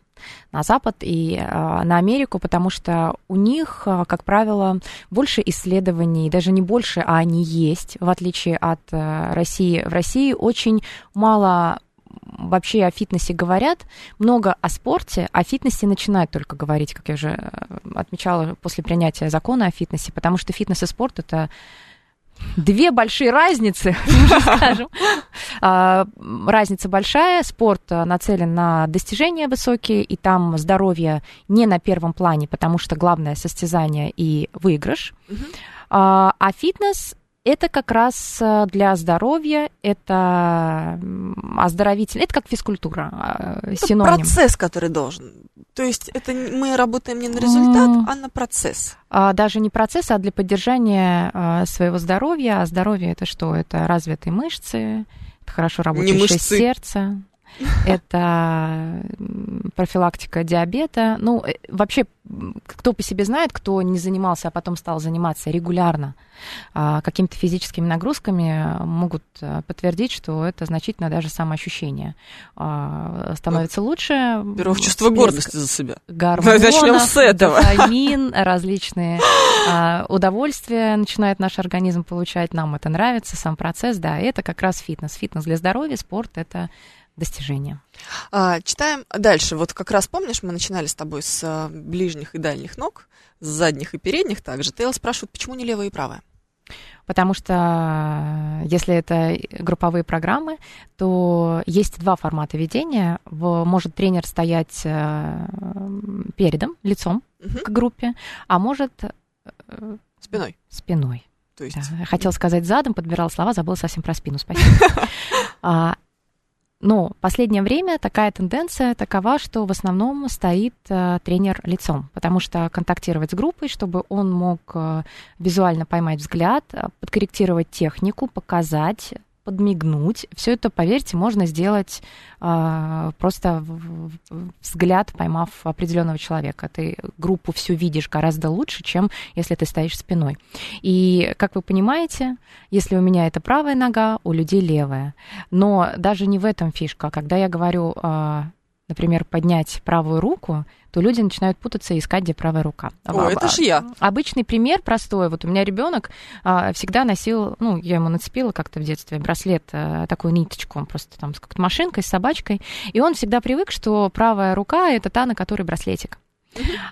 на Запад и э, на Америку, потому что у них, э, как правило, больше исследований, даже не больше, а они есть, в отличие от э, России. В России очень мало вообще о фитнесе говорят, много о спорте, о фитнесе начинают только говорить, как я уже отмечала, после принятия закона о фитнесе, потому что фитнес и спорт это две большие разницы, скажем. А, Разница большая, спорт а, нацелен на достижения высокие, и там здоровье не на первом плане, потому что главное состязание и выигрыш. А а фитнес это как раз а, для здоровья, это м, оздоровительный, это как физкультура, а, Это синоним. процесс, который должен. То есть это мы работаем не на результат, а на процесс. А, даже не процесс, а для поддержания а, своего здоровья. А здоровье это что? Это развитые мышцы, это хорошо работающее сердце. это профилактика диабета. Ну, э, вообще, кто по себе знает, кто не занимался, а потом стал заниматься регулярно а, какими-то физическими нагрузками, могут э, подтвердить, что это значительно даже самоощущение а, становится лучше. Первое чувство гордости за себя. Гормонов, Начнем с этого. дофамин, различные а, удовольствия начинает наш организм получать. Нам это нравится, сам процесс, да, это как раз фитнес. Фитнес для здоровья, спорт – это достижения. А, читаем дальше. Вот как раз помнишь, мы начинали с тобой с а, ближних и дальних ног, с задних и передних также. Тейл спрашивает, почему не левая и правая? Потому что если это групповые программы, то есть два формата ведения. Может тренер стоять э, передом, лицом угу. к группе, а может э, спиной. Спиной. То есть... Да. Хотел сказать задом, подбирал слова, забыла совсем про спину. Спасибо. Но последнее время такая тенденция такова, что в основном стоит э, тренер лицом, потому что контактировать с группой, чтобы он мог э, визуально поймать взгляд, э, подкорректировать технику, показать, подмигнуть. Все это, поверьте, можно сделать э, просто взгляд, поймав определенного человека. Ты группу всю видишь гораздо лучше, чем если ты стоишь спиной. И, как вы понимаете, если у меня это правая нога, у людей левая. Но даже не в этом фишка. Когда я говорю, э, например, поднять правую руку, то люди начинают путаться и искать, где правая рука. О, это же я. Обычный пример простой. Вот у меня ребенок а, всегда носил, ну, я ему нацепила как-то в детстве браслет, а, такую ниточку, он просто там с как-то машинкой, с собачкой, и он всегда привык, что правая рука это та, на которой браслетик.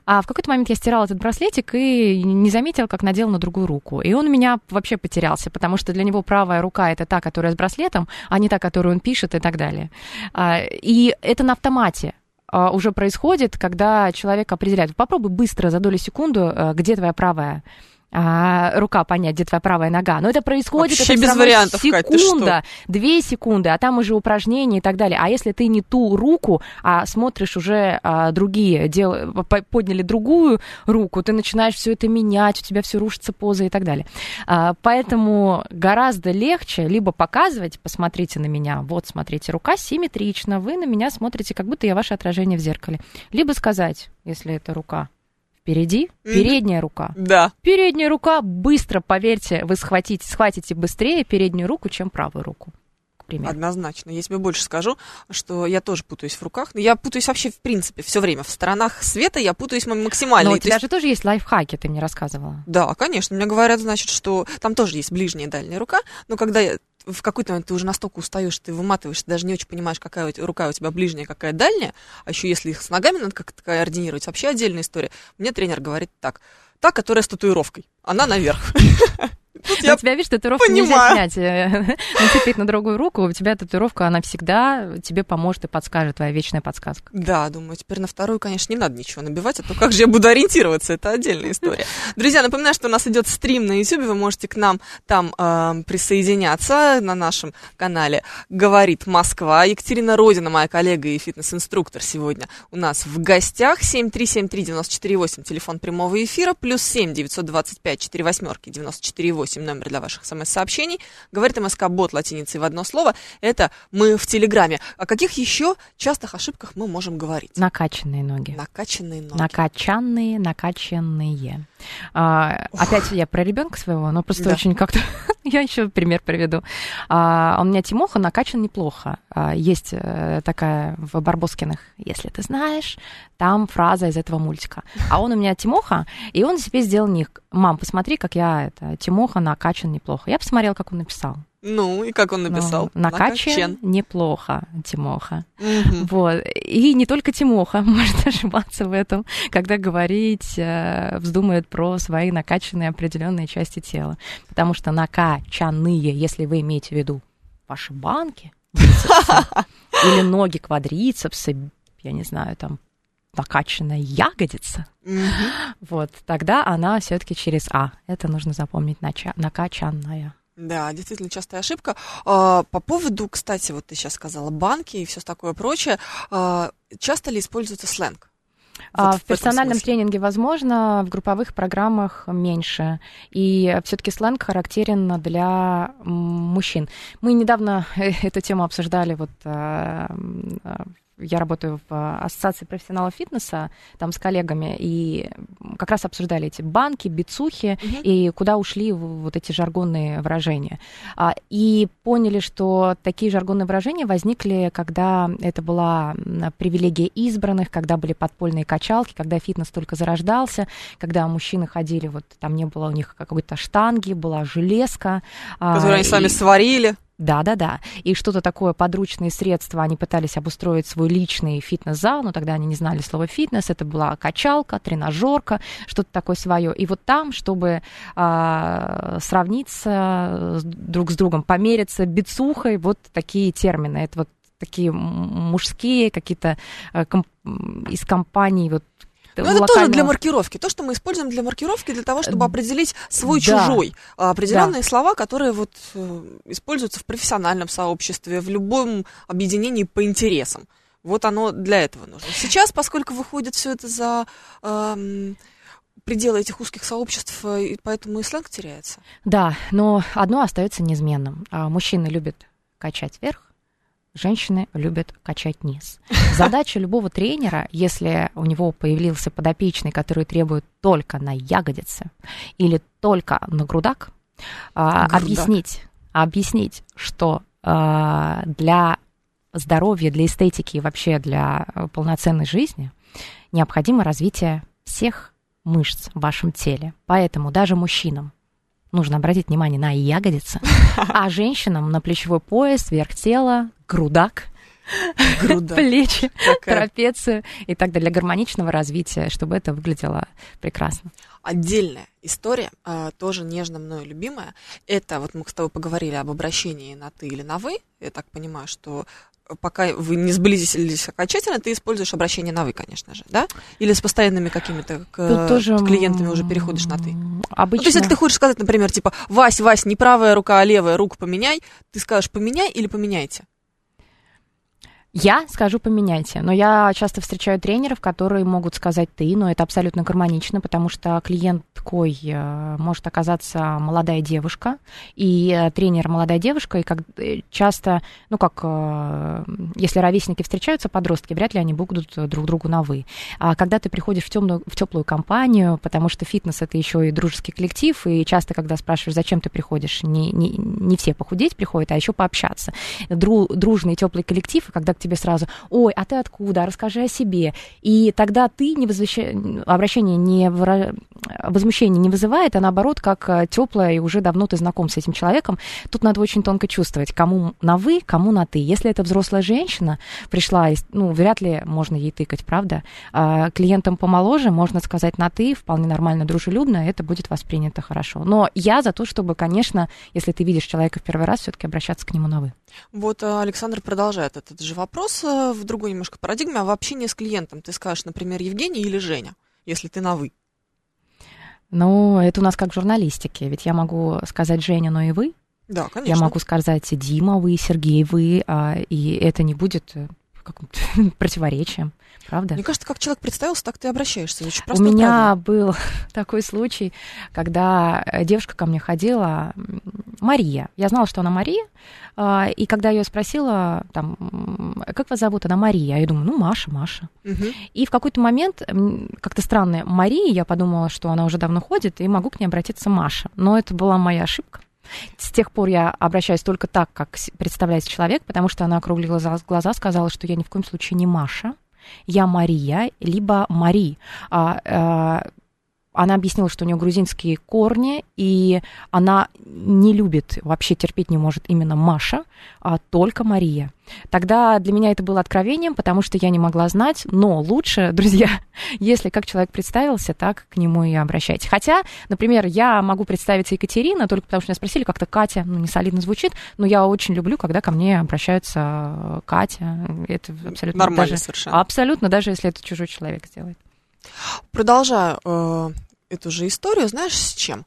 А в какой-то момент я стирала этот браслетик и не заметила, как надела на другую руку. И он у меня вообще потерялся, потому что для него правая рука это та, которая с браслетом, а не та, которую он пишет и так далее. А, и это на автомате. А, уже происходит, когда человек определяет. Попробуй быстро за долю секунду, э, где твоя правая а, рука понять, где твоя правая нога. Но это происходит Вообще это без вариантов, секунда, Кать, две секунды, а там уже упражнения и так далее. А если ты не ту руку, а смотришь уже а, другие, дел, подняли другую руку, ты начинаешь все это менять, у тебя все рушится поза и так далее. А, поэтому гораздо легче либо показывать, посмотрите на меня, вот смотрите, рука симметрична, вы на меня смотрите, как будто я ваше отражение в зеркале. Либо сказать, если это рука впереди, передняя рука. Да. Передняя рука, быстро, поверьте, вы схватите, схватите быстрее переднюю руку, чем правую руку. Однозначно. Я тебе больше скажу, что я тоже путаюсь в руках. Я путаюсь вообще в принципе все время. В сторонах света я путаюсь максимально. Но у тебя есть... же тоже есть лайфхаки, ты мне рассказывала. Да, конечно. Мне говорят, значит, что там тоже есть ближняя и дальняя рука. Но когда я в какой-то момент ты уже настолько устаешь, ты выматываешься, даже не очень понимаешь, какая рука у тебя ближняя, какая дальняя, а еще если их с ногами надо как-то координировать, вообще отдельная история. Мне тренер говорит так, та, которая с татуировкой, она наверх. Я тебя, видишь, татуировку нельзя снять, э, нацепить на другую руку. У тебя татуировка, она всегда тебе поможет и подскажет, твоя вечная подсказка. Да, думаю, теперь на вторую, конечно, не надо ничего набивать, а то как же я буду ориентироваться, это отдельная история. Друзья, напоминаю, что у нас идет стрим на YouTube, вы можете к нам там э, присоединяться на нашем канале «Говорит Москва». Екатерина Родина, моя коллега и фитнес-инструктор сегодня у нас в гостях. 7373948, телефон прямого эфира, плюс 7 925 4 восьмерки 94 8 номер для ваших смс-сообщений. Говорит МСК бот латиницей в одно слово. Это мы в Телеграме. О каких еще частых ошибках мы можем говорить? Накачанные ноги. Накачанные ноги. Накачанные, накачанные. А, опять я про ребенка своего, но просто да. очень как-то... я еще пример приведу. А, у меня Тимоха накачан неплохо. А, есть а, такая в Барбоскиных, если ты знаешь, там фраза из этого мультика. А он у меня Тимоха, и он себе сделал ник. Мам, посмотри, как я это, Тимоха накачан неплохо. Я посмотрела, как он написал. Ну, и как он написал? Ну, накачан, неплохо, Тимоха. Угу. Вот. И не только Тимоха может ошибаться в этом, когда говорить э, вздумает про свои накачанные определенные части тела. Потому что накачанные, если вы имеете в виду ваши банки, или ноги квадрицепсы, я не знаю, там накачанная ягодица, вот, тогда она все-таки через А. Это нужно запомнить, накачанная. Да, действительно частая ошибка. А, по поводу, кстати, вот ты сейчас сказала банки и все такое прочее, а, часто ли используется сленг? А Вот в в персональном смысле. тренинге возможно, в групповых программах меньше. И все-таки сленг характерен для мужчин. Мы недавно эту тему обсуждали вот м, а, я работаю в Ассоциации профессионалов фитнеса, там с коллегами, и как раз обсуждали эти банки, бицухи, Мгм. и куда ушли вот эти жаргонные выражения. А, И поняли, что такие жаргонные выражения возникли, когда это была привилегия избранных, когда были подпольные качалки, когда фитнес только зарождался, когда мужчины ходили, вот там не было у них какой-то штанги, была железка. а, Которые они сами и- сварили. Да, да, да. И что-то такое подручные средства, они пытались обустроить свой личный фитнес-зал, но тогда они не знали слова фитнес, это была качалка, тренажерка, что-то такое свое. И вот там, чтобы а, сравниться с- друг с другом, помериться бицухой, вот такие термины. Это вот такие мужские какие-то э, ком- м, из компаний вот Ну, это тоже для маркировки. То, что мы используем для маркировки, для того, чтобы Э, определить свой да. чужой. А Определенные слова, которые вот э, используются в профессиональном сообществе, в любом объединении по интересам. Вот оно для этого нужно. Сейчас, поскольку выходит все это за эм, пределы этих узких сообществ, э, и поэтому и сленг теряется. Да, но одно остается неизменным. А, Мужчины любят качать вверх, женщины любят качать низ. Задача любого тренера, если у него появился подопечный, который требует только на ягодицы или только на грудак, а, Грудак. объяснить, объяснить, что а, для здоровья, для эстетики и вообще для полноценной жизни необходимо развитие всех мышц в вашем теле. Поэтому даже мужчинам нужно обратить внимание на ягодицы, а женщинам на плечевой пояс, верх тела, грудак, Груда. плечи, Такая трапецию и так далее для гармоничного развития, чтобы это выглядело прекрасно. отдельная история, а, тоже нежно мною любимая. Это вот мы с тобой поговорили об обращении на ты или на вы. Я так понимаю, что пока вы не сблизились окончательно, ты используешь обращение на вы, конечно же, да? Или с постоянными какими-то к- тоже с клиентами уже переходишь на ты. м, Ну, Обычно... то есть, если ты хочешь сказать, например, типа, Вась, Вась, не правая рука, а левая, руку поменяй, ты скажешь поменяй или поменяйте. Я скажу поменяйте, но я часто встречаю тренеров, которые могут сказать ты, но это абсолютно гармонично, потому что клиент такой э, может оказаться молодая девушка, и э, тренер молодая девушка, и как э, часто, ну как, если ровесники встречаются, подростки, вряд ли они будут друг другу на вы. А когда ты приходишь в, темную, в теплую компанию, потому что фитнес это еще и дружеский коллектив, и часто, когда спрашиваешь, зачем ты приходишь, не, не, не все похудеть приходят, а еще пообщаться. Дру, дружный теплый коллектив, и когда тебе сразу, ой, а ты откуда, расскажи о себе. И тогда ты не возвеща... обращение не выра... возмущение не вызывает, а наоборот, как теплое, и уже давно ты знаком с этим человеком. Тут надо очень тонко чувствовать, кому на вы, кому на ты. Если это взрослая женщина пришла, ну, вряд ли можно ей тыкать, правда? А клиентам помоложе можно сказать на ты, вполне нормально, дружелюбно, это будет воспринято хорошо. Но я за то, чтобы, конечно, если ты видишь человека в первый раз, все-таки обращаться к нему на вы. Вот э, Александр продолжает этот же вопрос э, в другой немножко парадигме, а в общении с клиентом ты скажешь, например, Евгений или Женя, если ты на вы. Ну, это у нас как в журналистике, ведь я могу сказать Женя, но и вы. Да, конечно. Я могу сказать Дима, вы, Сергей, вы, а, и это не будет э, каким-то противоречием, правда? Мне кажется, как человек представился, так ты обращаешься. Очень У просто и меня был такой случай, когда девушка ко мне ходила, Мария. Я знала, что она Мария, а, и когда я ее спросила, там, м, как вас зовут, она Мария. Я думаю, ну, Маша, Маша. Мгм. И в какой-то момент, как-то странно, Мария, я подумала, что она уже давно ходит, и могу к ней обратиться Маша. Но это была моя ошибка. С тех пор я обращаюсь только так, как представляется человек, потому что она округлила за- глаза, сказала, что я ни в коем случае не Маша, я Мария, либо Мари. А, а, она объяснила, что у нее грузинские корни, и она не любит, вообще терпеть не может именно Маша, а только Мария. Тогда для меня это было откровением, потому что я не могла знать, но лучше, друзья, если как человек представился, так к нему и обращайтесь. Хотя, например, я могу представиться Екатерина, только потому что меня спросили, как-то Катя, ну, не солидно звучит, но я очень люблю, когда ко мне обращаются Катя. Это абсолютно Нормально даже- совершенно. Абсолютно, даже если это чужой человек сделает. Продолжаю э, эту же историю, знаешь, с чем?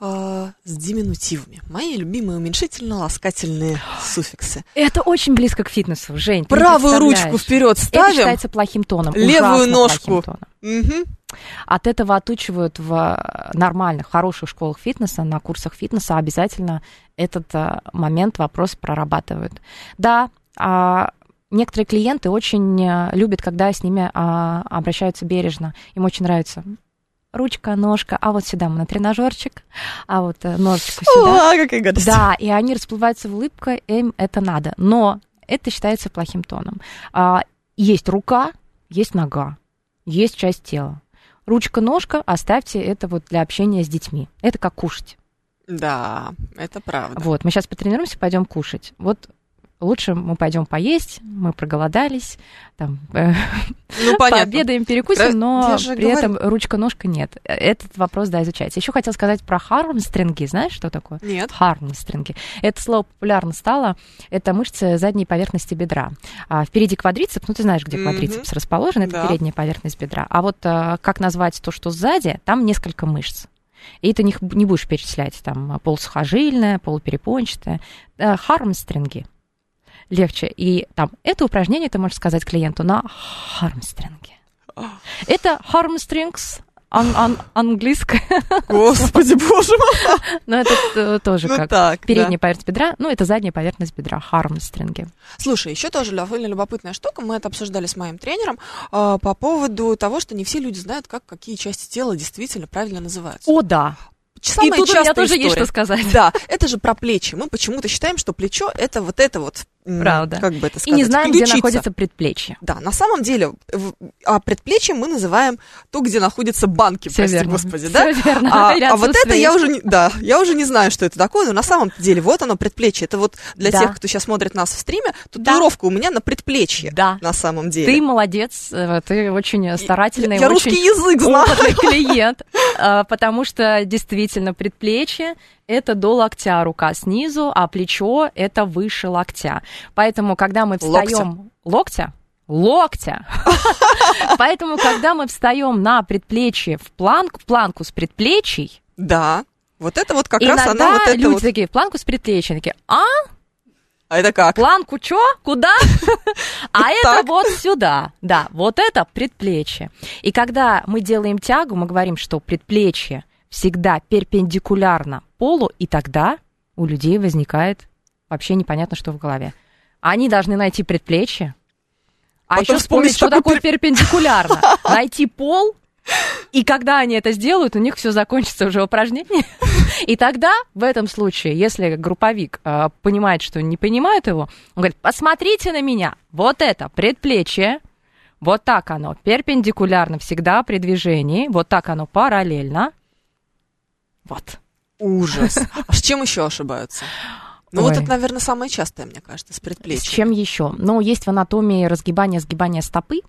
э, с диминутивами. Мои любимые уменьшительно-ласкательные суффиксы. Это очень близко к фитнесу, Жень. Правую ручку вперед Это ставим, считается плохим тоном. левую ножку. тоном. Мгм. От этого отучивают в нормальных, хороших школах фитнеса, на курсах фитнеса обязательно этот а, момент, вопрос прорабатывают. Да, а, некоторые клиенты очень а, любят, когда с ними а, обращаются бережно. Им очень нравится ручка, ножка, а вот сюда мы на тренажерчик, а вот э, ножичку сюда. О, какая гадость. Да, и они расплываются в улыбкой, им это надо. Но это считается плохим тоном. А, есть рука, есть нога, есть часть тела. Ручка-ножка, оставьте это вот для общения с детьми. Это как кушать. Да, это правда. Вот, мы сейчас потренируемся, пойдем кушать. Вот лучше мы пойдем поесть, мы проголодались, там, э, Ну, пообедаем, перекусим, Раз- но при говорю. этом ручка-ножка нет. Этот вопрос, да, изучается. Еще хотел сказать про хармстринги. Знаешь, что такое? Нет. Хармстринги. Это слово популярно стало. Это мышцы задней поверхности бедра. А впереди квадрицепс, ну ты знаешь, где квадрицепс расположен, это Да. передняя поверхность бедра. А вот а, как назвать то, что сзади, там несколько мышц. И ты не, не будешь перечислять, там, полусухожильная, полуперепончатая. Э, Хармстринги легче. И там это упражнение ты можешь сказать клиенту на хармстринге. Это хармстрингс, ан- ан- английское, Господи, боже мой. но это э, тоже Ну как так, передняя поверхность бедра, ну это задняя поверхность бедра, хармстринги. Слушай, еще тоже довольно любопытная штука. Мы это обсуждали с моим тренером а, по поводу того, что не все люди знают, как какие части тела действительно правильно называются. О, да. Самая и тут у меня тоже есть история. что сказать. Да, это же про плечи. Мы почему-то считаем, что плечо это вот это вот. Правда. Как бы это И сказать? не знаем, где ключица. находится предплечье. Да, на самом деле, а предплечьем мы называем то, где находятся банки, Всё прости верно. господи, да? Всё верно. А, а вот это я уже не, да, я уже не знаю, что это такое, но на самом деле вот оно предплечье. Это вот для Да. тех, кто сейчас смотрит нас в стриме, татуировка у меня на предплечье. Да. На самом деле. Ты молодец, э, ты очень старательный, я, я очень русский язык знаю. клиент, а, потому что действительно предплечье это до локтя рука снизу, а плечо это выше локтя. Поэтому, когда мы встаем локтя, локтя. Поэтому, когда мы встаем на предплечье в планку, в планку с предплечий, Да. Вот это вот как раз она вот это люди вот. такие в планку с предплечья, такие, а А это как? Планку чё? Куда? А это вот сюда. Да, вот это предплечье. И когда мы делаем тягу, мы говорим, что предплечье всегда перпендикулярно полу, и тогда у людей возникает вообще непонятно, что в голове. Они должны найти предплечье, а Потом еще вспомнить, что такое перпендикулярно. Найти пол, и когда они это сделают, у них все закончится уже упражнение. И тогда, в этом случае, если групповик э, понимает, что не понимает его, он говорит, посмотрите на меня, вот это предплечье, вот так оно перпендикулярно всегда при движении, вот так оно параллельно. Вот. Ужас. А с чем еще ошибаются? Ну вот Ой. это, наверное, самое частое, мне кажется, с С предплечьем. чем еще? Ну, есть в анатомии разгибание, сгибание стопы,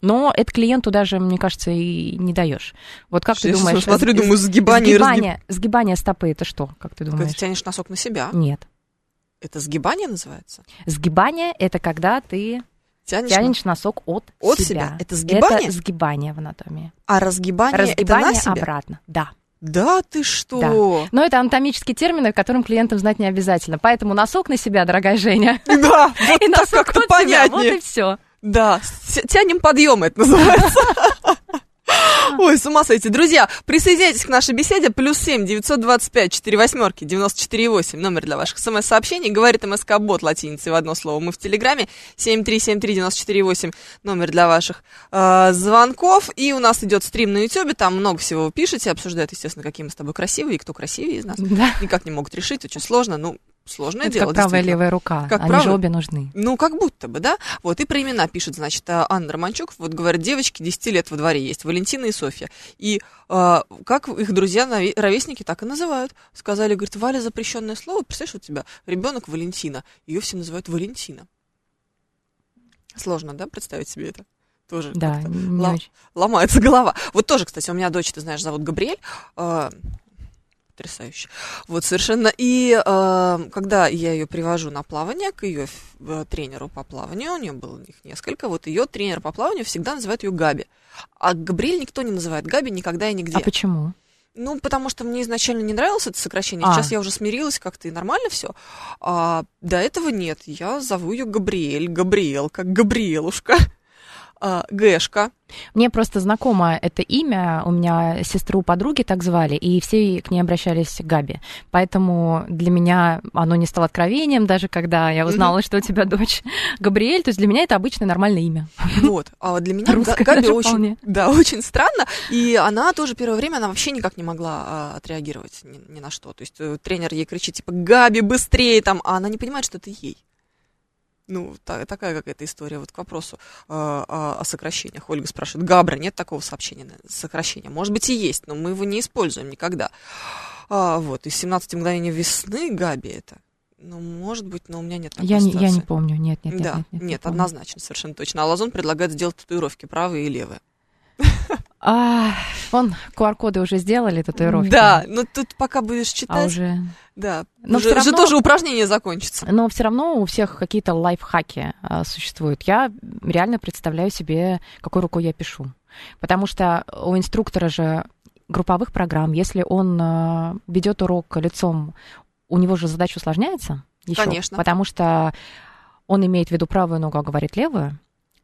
но это клиенту даже, мне кажется, и не даешь. Вот как ты Я думаешь? смотрю, сг- думаю, сгибание и разгиб- сгибание, сгибание стопы это что, как ты Когда думаешь? ты тянешь носок на себя. Нет. Это сгибание называется? Сгибание это когда ты Тянешь, тянешь носок от, От себя. себя. Это сгибание? Это сгибание в анатомии. на- А разгибание, это Разгибание на себя? обратно. Да. Да ты что? Но это анатомические термины, которым клиентам знать не обязательно. Поэтому носок на себя, дорогая Женя. Да, вот И так как-то от себя. Вот понятнее. и все. Да, тянем подъем это называется. Ой, с ума сойти. Друзья, присоединяйтесь к нашей беседе. Плюс семь девятьсот пять четыре восьмерки девяносто четыре восемь. Номер для ваших смс-сообщений. Говорит МСК Бот латиницей в одно слово. Мы в Телеграме. Семь три семь три девяносто четыре восемь. Номер для ваших э, звонков. И у нас идет стрим на Ютубе. Там много всего вы пишете. Обсуждают, естественно, какие мы с тобой красивые и кто красивее из нас. Да. Никак не могут решить. Очень сложно. Ну, сложное Это дело. как правая и левая рука. Как Они же правая? обе нужны. Ну, как будто бы, да? Вот, и про имена пишет, значит, а, Анна Романчук. Вот, говорят, девочки 10 лет во дворе есть, Валентина и Софья. И а, как их друзья, ровесники, так и называют. Сказали, говорит, Валя запрещенное слово. Представляешь, у тебя ребенок Валентина. Ее все называют Валентина. Сложно, да, представить себе это? Тоже Да, очень. ломается голова. Вот тоже, кстати, у меня дочь, ты знаешь, зовут Габриэль. э, потрясающе. Вот совершенно. И э, когда я ее привожу на плавание к ее тренеру по плаванию, у нее было их несколько, вот ее тренер по плаванию всегда называет ее Габи. А Габриэль никто не называет Габи никогда и нигде. А почему? Ну, потому что мне изначально не нравилось это сокращение. А. Сейчас я уже смирилась как-то и нормально все. А до этого нет. Я зову ее Габриэль, Габриэл, как Габриэлушка. А, Гэшка. Мне просто знакомо это имя, у меня сестру подруги так звали, и все к ней обращались Габи. Поэтому для меня оно не стало откровением, даже когда я узнала, что у тебя дочь Габриэль. То есть для меня это обычное нормальное имя. Вот. А вот для меня Русская Га- Габи очень, вполне. да, очень странно. И она тоже первое время, она вообще никак не могла а, отреагировать ни, ни на что. То есть э, тренер ей кричит, типа, Габи, быстрее там, а она не понимает, что это ей. Ну, та- такая какая-то история. Вот к вопросу а, а, о сокращениях. Ольга спрашивает, Габра, нет такого сообщения, сокращения? Может быть и есть, но мы его не используем никогда. А, вот, из 17 мгновений весны Габи это. Ну, может быть, но у меня нет такой Я не, я не помню, нет, нет, нет. да, нет, нет, не помню. однозначно, совершенно точно. А Лазон предлагает сделать татуировки правые и левые. А, вон, QR-коды уже сделали, татуировки. Да, но тут пока будешь А читать, уже... да, Но уже, всё уже равно- тоже упражнение закончится. Но все равно у всех какие-то лайфхаки а, существуют. Я реально представляю себе, какой рукой я пишу. Потому что у инструктора же групповых программ, если он а, ведет урок лицом, у него же задача усложняется. ещё, Конечно. Потому что он имеет в виду правую ногу, а говорит левую.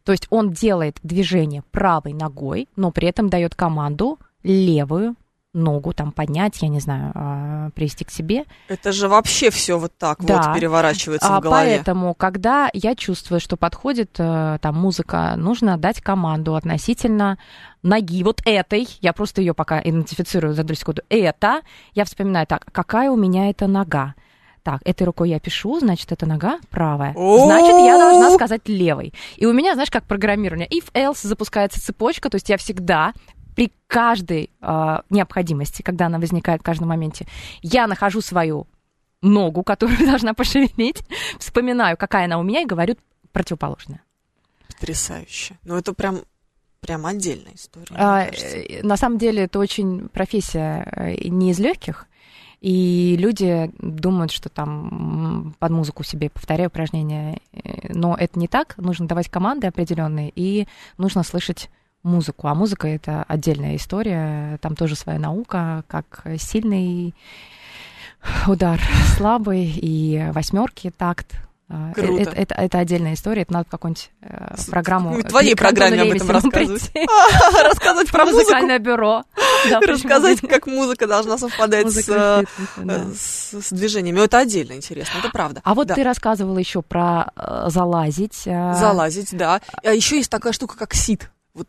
То есть он делает движение правой ногой, но при этом дает команду левую ногу там поднять, я не знаю, а, привести к себе. Это же вообще все вот так Да. вот переворачивается А в голове. поэтому, когда я чувствую, что подходит э, там музыка, нужно дать команду относительно ноги вот этой. Я просто ее пока идентифицирую за долю секунды. Это я вспоминаю так, какая у меня это нога. Так, этой рукой я пишу, значит, это нога правая. Значит, я должна сказать левой. И у меня, знаешь, как программирование. If else запускается цепочка, то есть я всегда при каждой э, необходимости, когда она возникает в каждом моменте, я нахожу свою ногу, которую должна пошевелить, вспоминаю, какая она у меня, и говорю противоположное. Потрясающе. Ну, это прям, прям отдельная история. А, э, на самом деле это очень профессия э, не из легких, и люди думают, что там под музыку себе повторяю упражнения, э, но это не так. Нужно давать команды определенные, и нужно слышать музыку. А музыка это отдельная история, там тоже своя наука, как сильный удар, слабый и восьмерки такт. А, э, Круто. Это, это, это отдельная история, это надо какую-нибудь э, программу. в твоей программе об этом рассказывать. Рассказывать про музыку, Музыкальное бюро. Рассказать, как музыка должна совпадать с, э, с, движениями. Это отдельно интересно, это правда. А вот ты рассказывала еще про э, залазить. Залазить, да. А еще есть такая штука, как сит. Вот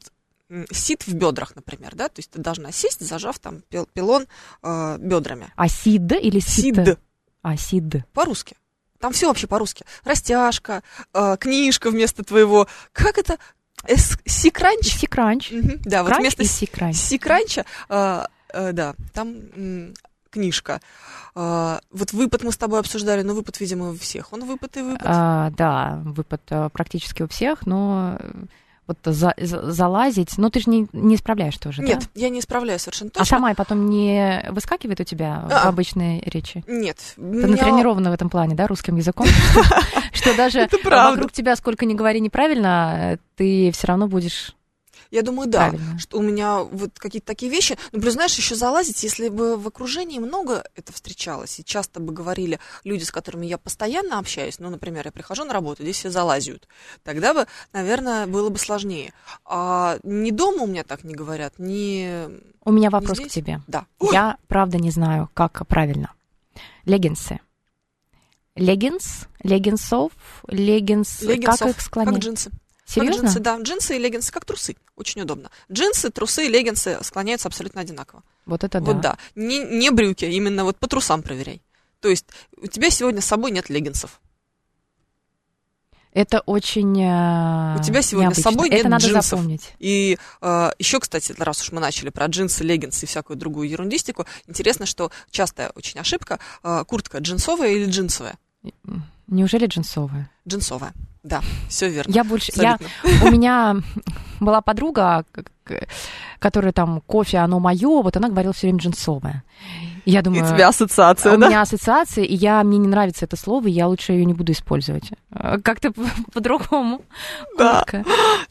м, сит в бедрах, например, да, то есть ты должна сесть, зажав там пил- пилон бедрами. А сид или сид? Сид А, сид. по-русски. Там все вообще по-русски. Растяжка, э, книжка вместо твоего. Как это? Сикранч? Сикранч. Мгм, Да, вот Кранч вместо и с- сикранч. Сикранча, э, э, да, там м, книжка. Э, вот выпад мы с тобой обсуждали, но выпад, видимо, у всех. Он выпад и выпад. А, да, выпад э, практически у всех, но э, вот за- за- залазить, ну ты же не, не справляешь тоже, Нет, да? я не справляюсь совершенно А точно. сама потом не выскакивает у тебя в А. обычной речи? Нет. Ты меня- натренирована в этом плане, да, русским языком? Что даже вокруг тебя сколько ни говори неправильно, ты все равно будешь Я думаю, да. правильно. Что у меня вот какие-то такие вещи. Ну, плюс, знаешь, еще залазить, если бы в окружении много это встречалось, и часто бы говорили люди, с которыми я постоянно общаюсь, ну, например, я прихожу на работу, здесь все залазят, тогда бы, наверное, было бы сложнее. А не дома у меня так не говорят, не... У меня вопрос к тебе. Да. Я правда не знаю, как правильно. Леггинсы. Леггинс, леггинсов, леггинс, как их как склонять? джинсы. Серьезно? Как джинсы, да. Джинсы и леггинсы, как трусы. Очень удобно. Джинсы, трусы и леггинсы склоняются абсолютно одинаково. Вот это Вот да. да. Не, не брюки, именно вот по трусам проверяй. То есть у тебя сегодня с собой нет леггинсов. Это очень э, У тебя сегодня с необычно. собой Это нет надо джинсов. запомнить. И еще, кстати, раз уж мы начали про джинсы, леггинсы и всякую другую ерундистику, интересно, что частая очень ошибка, э, куртка джинсовая или джинсовая? Неужели джинсовые? Джинсовая. Да, все верно. Я больше, я, Абсолютно. у меня была подруга, которая там кофе, оно мое, вот она говорила все время джинсовое. И я И думаю, у тебя ассоциация, у да? меня ассоциация, и я, мне не нравится это слово, и я лучше ее не буду использовать. Как-то по- по-другому. Да.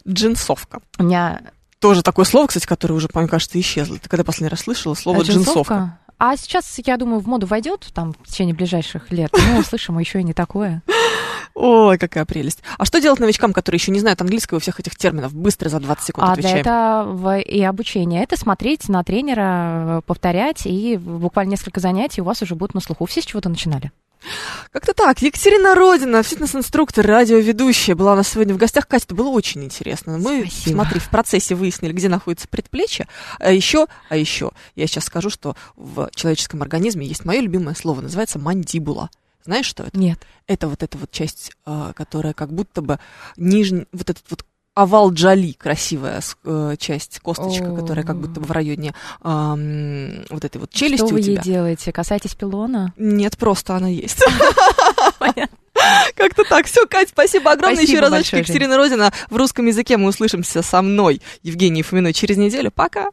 Джинсовка. У меня тоже такое слово, кстати, которое уже, мне кажется, исчезло. Ты когда последний раз слышала слово А джинсовка? А сейчас, я думаю, в моду войдет там в течение ближайших лет. Ну, услышим еще и не такое. Ой, какая прелесть. А что делать новичкам, которые еще не знают английского и всех этих терминов? Быстро за 20 секунд А отвечаем. для этого и обучение. Это смотреть на тренера, повторять, и буквально несколько занятий у вас уже будут на слуху. Все с чего-то начинали. Как-то так. Екатерина Родина, фитнес-инструктор, радиоведущая, была у нас сегодня в гостях. Катя, это было очень интересно. Мы, Спасибо. смотри, в процессе выяснили, где находится предплечье. А еще, а еще, я сейчас скажу, что в человеческом организме есть мое любимое слово, называется мандибула. Знаешь, что это? Нет. Это вот эта вот часть, а, которая как будто бы нижний, вот этот вот овал джали, красивая э, часть, косточка, О. которая как будто в районе ам, вот этой вот челюсти Что у вы ей тебя. делаете? Касаетесь пилона? Нет, просто она есть. Как-то так. Все, Кать, спасибо огромное. Спасибо Еще разочек Екатерина Родина. В русском языке мы услышимся со мной, Евгенией Фоминой, через неделю. Пока.